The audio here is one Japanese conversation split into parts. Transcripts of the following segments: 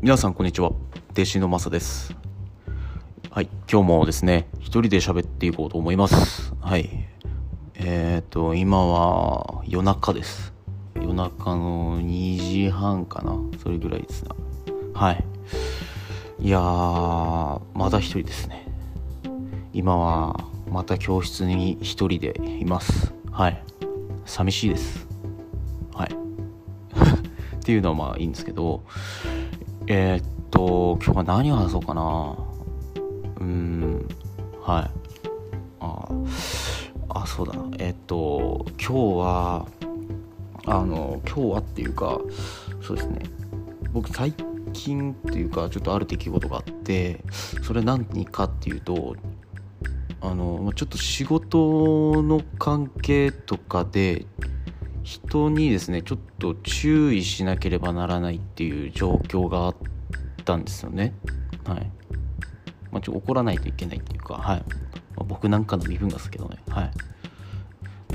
皆さんこんにちは。弟子のマサです。はい。今日もですね一人で喋っていこうと思います。はい。えっ、ー、と今は夜中です。夜中の2時半かな。それぐらいですな。はい。いやーまだ一人ですね。今はまた教室に一人でいます。はい。寂しいです。はい。っていうのはまあいいんですけどえー、っと今日は何を話そうかな。うんはい。ああそうだ。なえー、っと今日はあの今日はっていうかそうですね。僕最近っていうかちょっとある出来事があってそれ何かっていうとあのちょっと仕事の関係とかで人にですねちょっと注意しなければならないっていう状況があったんですよね。はい。まあ、ちょ怒らないといけないっていうかはい、まあ、僕なんかの身分ですけどね。はい。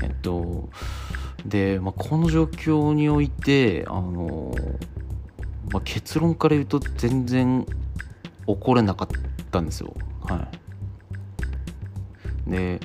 えっとで、まあ、この状況においてあの、まあ、結論から言うと全然怒れなかったんですよ。はい。で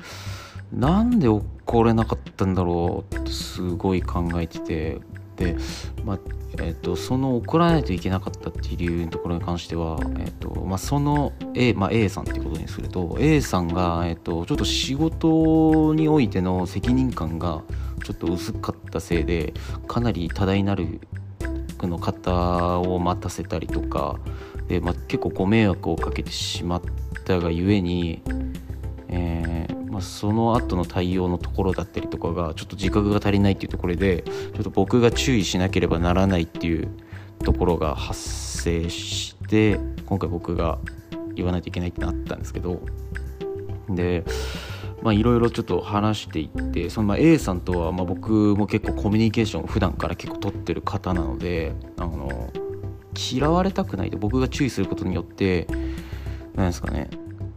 なんで怒れなかったんだろうってすごい考えてて。で、まあえーと、その怒らないといけなかったっていう理由のところに関しては、えーとまあ、その A,、まあ、A さんっていうことにすると A さんが、えーと、ちょっと仕事においての責任感がちょっと薄かったせいでかなり多大なるの方を待たせたりとかで、まあ、結構ご迷惑をかけてしまったがゆえに、えーその後の対応のところだったりとかがちょっと自覚が足りないっていうところでちょっと僕が注意しなければならないっていうところが発生して今回僕が言わないといけないってなったんですけどでまあいろいろちょっと話していってそのま A さんとはま僕も結構コミュニケーションを普段から結構取ってる方なのであの嫌われたくないで僕が注意することによって何ですかね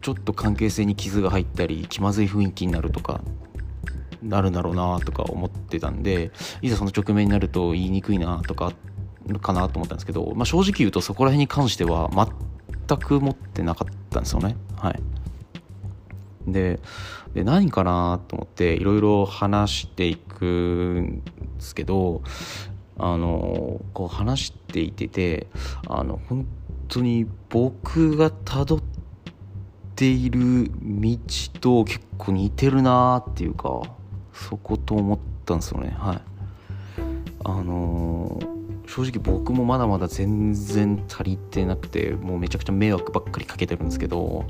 ちょっと関係性に傷が入ったり気まずい雰囲気になるとかなるんだろうなとか思ってたんでいざその直面になると言いにくいなとかかなと思ったんですけど、まあ、正直言うとそこら辺に関しては全く持ってなかったんですよね。はい。でで何かなと思っていろいろ話していくんですけどあのこう話していててあの本当に僕がたどってている道と結構似てるなっていうかそこと思ったんですよね。はい。あのー、正直僕もまだまだ全然足りてなくてもうめちゃくちゃ迷惑ばっかりかけてるんですけど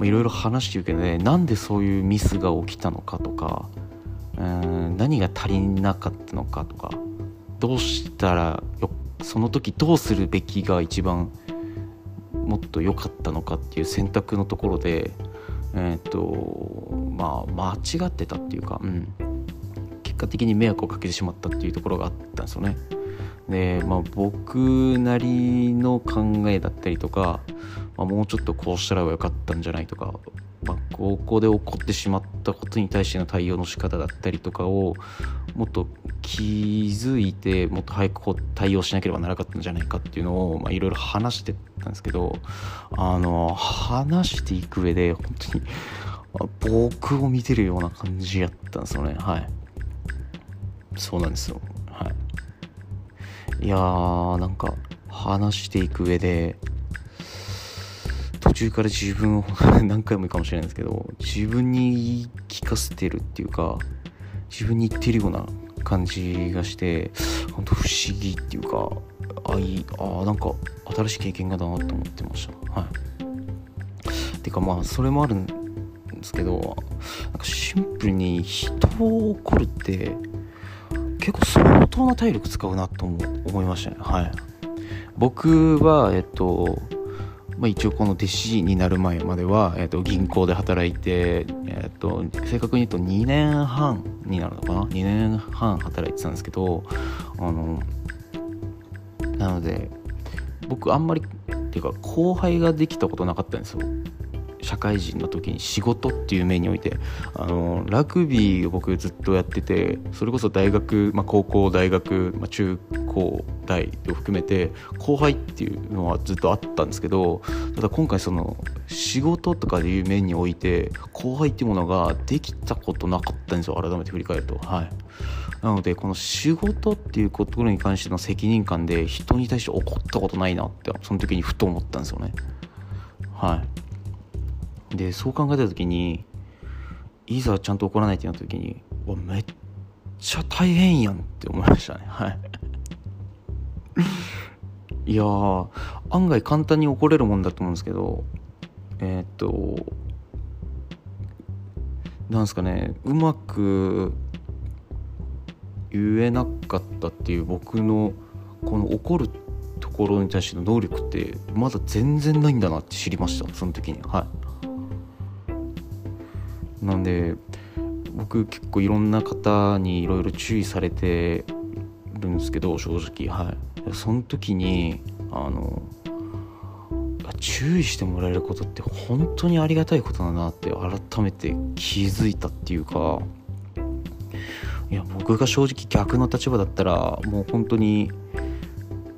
いろいろ話してるけどねなんでそういうミスが起きたのかとかうん何が足りなかったのかとかどうしたらその時どうするべきが一番もっと良かったのかっていう選択のところでえ、ー、とまあ間違ってたっていうか、うん、結果的に迷惑をかけてしまったっていうところがあったんですよね。でまあ僕なりの考えだったりとか、まあ、もうちょっとこうしたらよかったんじゃないとか、まあ、ここで起こってしまったことに対しての対応の仕方だったりとかをもっと気づいてもっと早くこう対応しなければならなかったんじゃないかっていうのをいろいろ話してたんですけどあの話していく上で本当に僕を見てるような感じやったんですよね。はい。そうなんですよ。はい。いやーなんか話していく上で途中から自分を 何回もいいかもしれないですけど自分に聞かせてるっていうか自分に言ってるような感じがして本当不思議っていうかああなんか新しい経験がだなと思ってました。はい。てかまあそれもあるんですけどなんかシンプルに人を怒るって結構相当な体力使うなと思いましたね。はい。僕はえっとまあ、一応この弟子になる前までは、えー、と銀行で働いて、えー、と正確に言うと2年半になるのかな？2年半働いてたんですけどあのなので僕あんまりっていうか後輩ができたことなかったんですよ。社会人の時に仕事っていう面においてあのラグビーを僕ずっとやっててそれこそ大学、まあ、高校大学、まあ、中高大を含めて後輩っていうのはずっとあったんですけどただ今回その仕事とかでいう面において後輩っていうものができたことなかったんですよ改めて振り返ると。はい。なのでこの仕事っていうとことに関しての責任感で人に対して怒ったことないなってその時にふと思ったんですよね。はい。でそう考えた時にいざちゃんと怒らないってなった時にわめっちゃ大変やんって思いましたね。はい。いや案外簡単に怒れるもんだと思うんですけどえー、っとなんですかねうまく言えなかったっていう僕のこの怒るところに対しての能力ってまだ全然ないんだなって知りましたその時に。はい。なんで僕結構いろんな方にいろいろ注意されてるんですけど正直。はい。その時にあの注意してもらえることって本当にありがたいことだなって改めて気づいたっていうかいや僕が正直逆の立場だったらもう本当に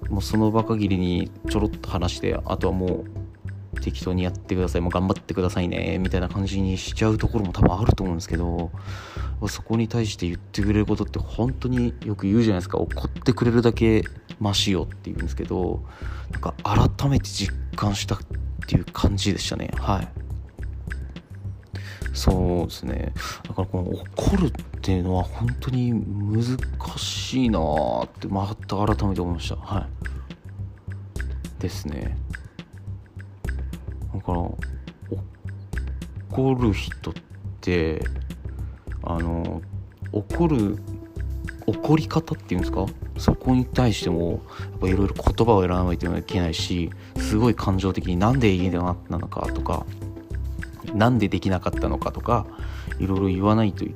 もうその場限りにちょろっと話してあとはもう適当にやってください。もう頑張ってくださいね。みたいな感じにしちゃうところも多分あると思うんですけどそこに対して言ってくれることって本当によく言うじゃないですか。怒ってくれるだけマシよって言うんですけどなんか改めて実感したっていう感じでしたね。はい。そうですね。だからこの怒るっていうのは本当に難しいなってまた改めて思いました。はい。ですね。だから怒る人ってあの怒る怒り方っていうんですか？そこに対してもやっぱいろいろ言葉を選ばないといけないしすごい感情的になんで家でなったのかとかなんでできなかったのかとかいろいろ言わないとい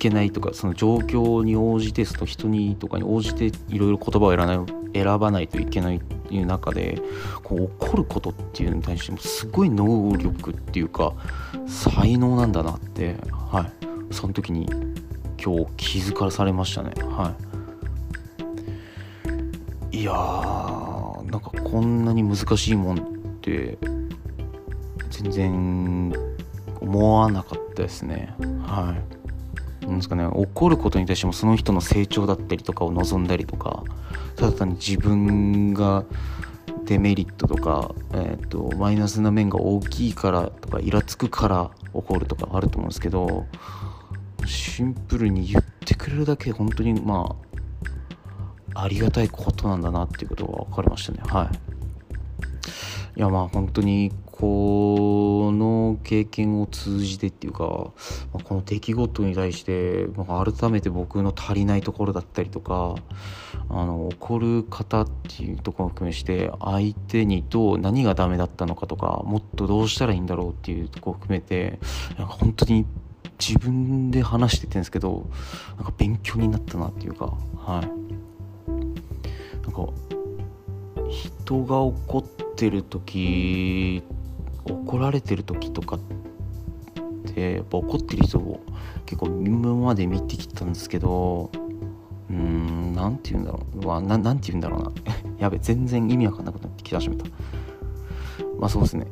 けないとかその状況に応じてその人にとかに応じていろいろ言葉を選ばない選ばないといけないっていう中でこう怒ることっていうのに対してもすごい能力っていうか才能なんだなってはい。その時に今日気づかされましたね。はい。いやーなんかこんなに難しいもんって全然思わなかったですね。はい。なんですかね怒ることに対してもその人の成長だったりとかを望んだりとかただ単に自分がデメリットとか、えーと、マイナスな面が大きいからとかイラつくから怒るとかあると思うんですけどシンプルに言ってくれるだけ本当にまあありがたいことなんだなっていうことが分かりましたね。はい。いやまあ本当にこの経験を通じてっていうか、まあ、この出来事に対して、まあ、改めて僕の足りないところだったりとかあの怒る方っていうところを含めして相手にどう何がダメだったのかとかもっとどうしたらいいんだろうっていうところを含めて本当に自分で話しててんですけどなんか勉強になったなっていうかはい。なんか人が怒ってる時って怒られてる時とかってやっぱ怒ってる人を結構今まで見てきたんですけどうーん何て言うんだろう。わななて言うんだろうな。やべ全然意味わかんなくなってき始めた。まあそうですね。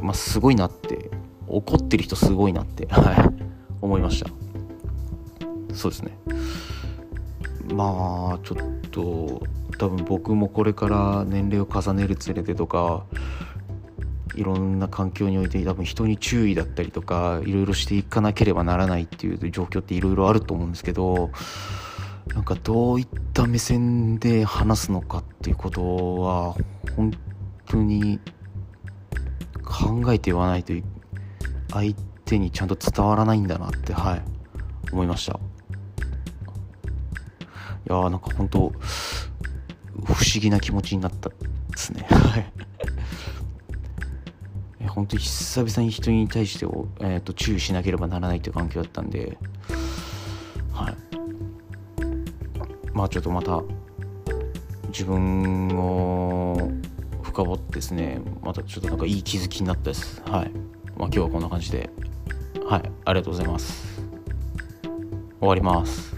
まあすごいなって。怒ってる人すごいなって。は い思いました。そうですね。まあちょっと多分僕もこれから年齢を重ねるつれてとかいろんな環境において多分人に注意だったりとかいろいろしていかなければならないっていう状況っていろいろあると思うんですけどなんかどういった目線で話すのかっていうことは本当に考えて言わないと相手にちゃんと伝わらないんだなってはい思いました。いやーなんか本当不思議な気持ちになったですね。はい。本当に久々に人に対して、えーと、注意しなければならないという環境だったんで、はい。まあちょっとまた自分を深掘ってですねまたちょっとなんかいい気づきになったです。はい。まあ今日はこんな感じで。はい。ありがとうございます。終わります。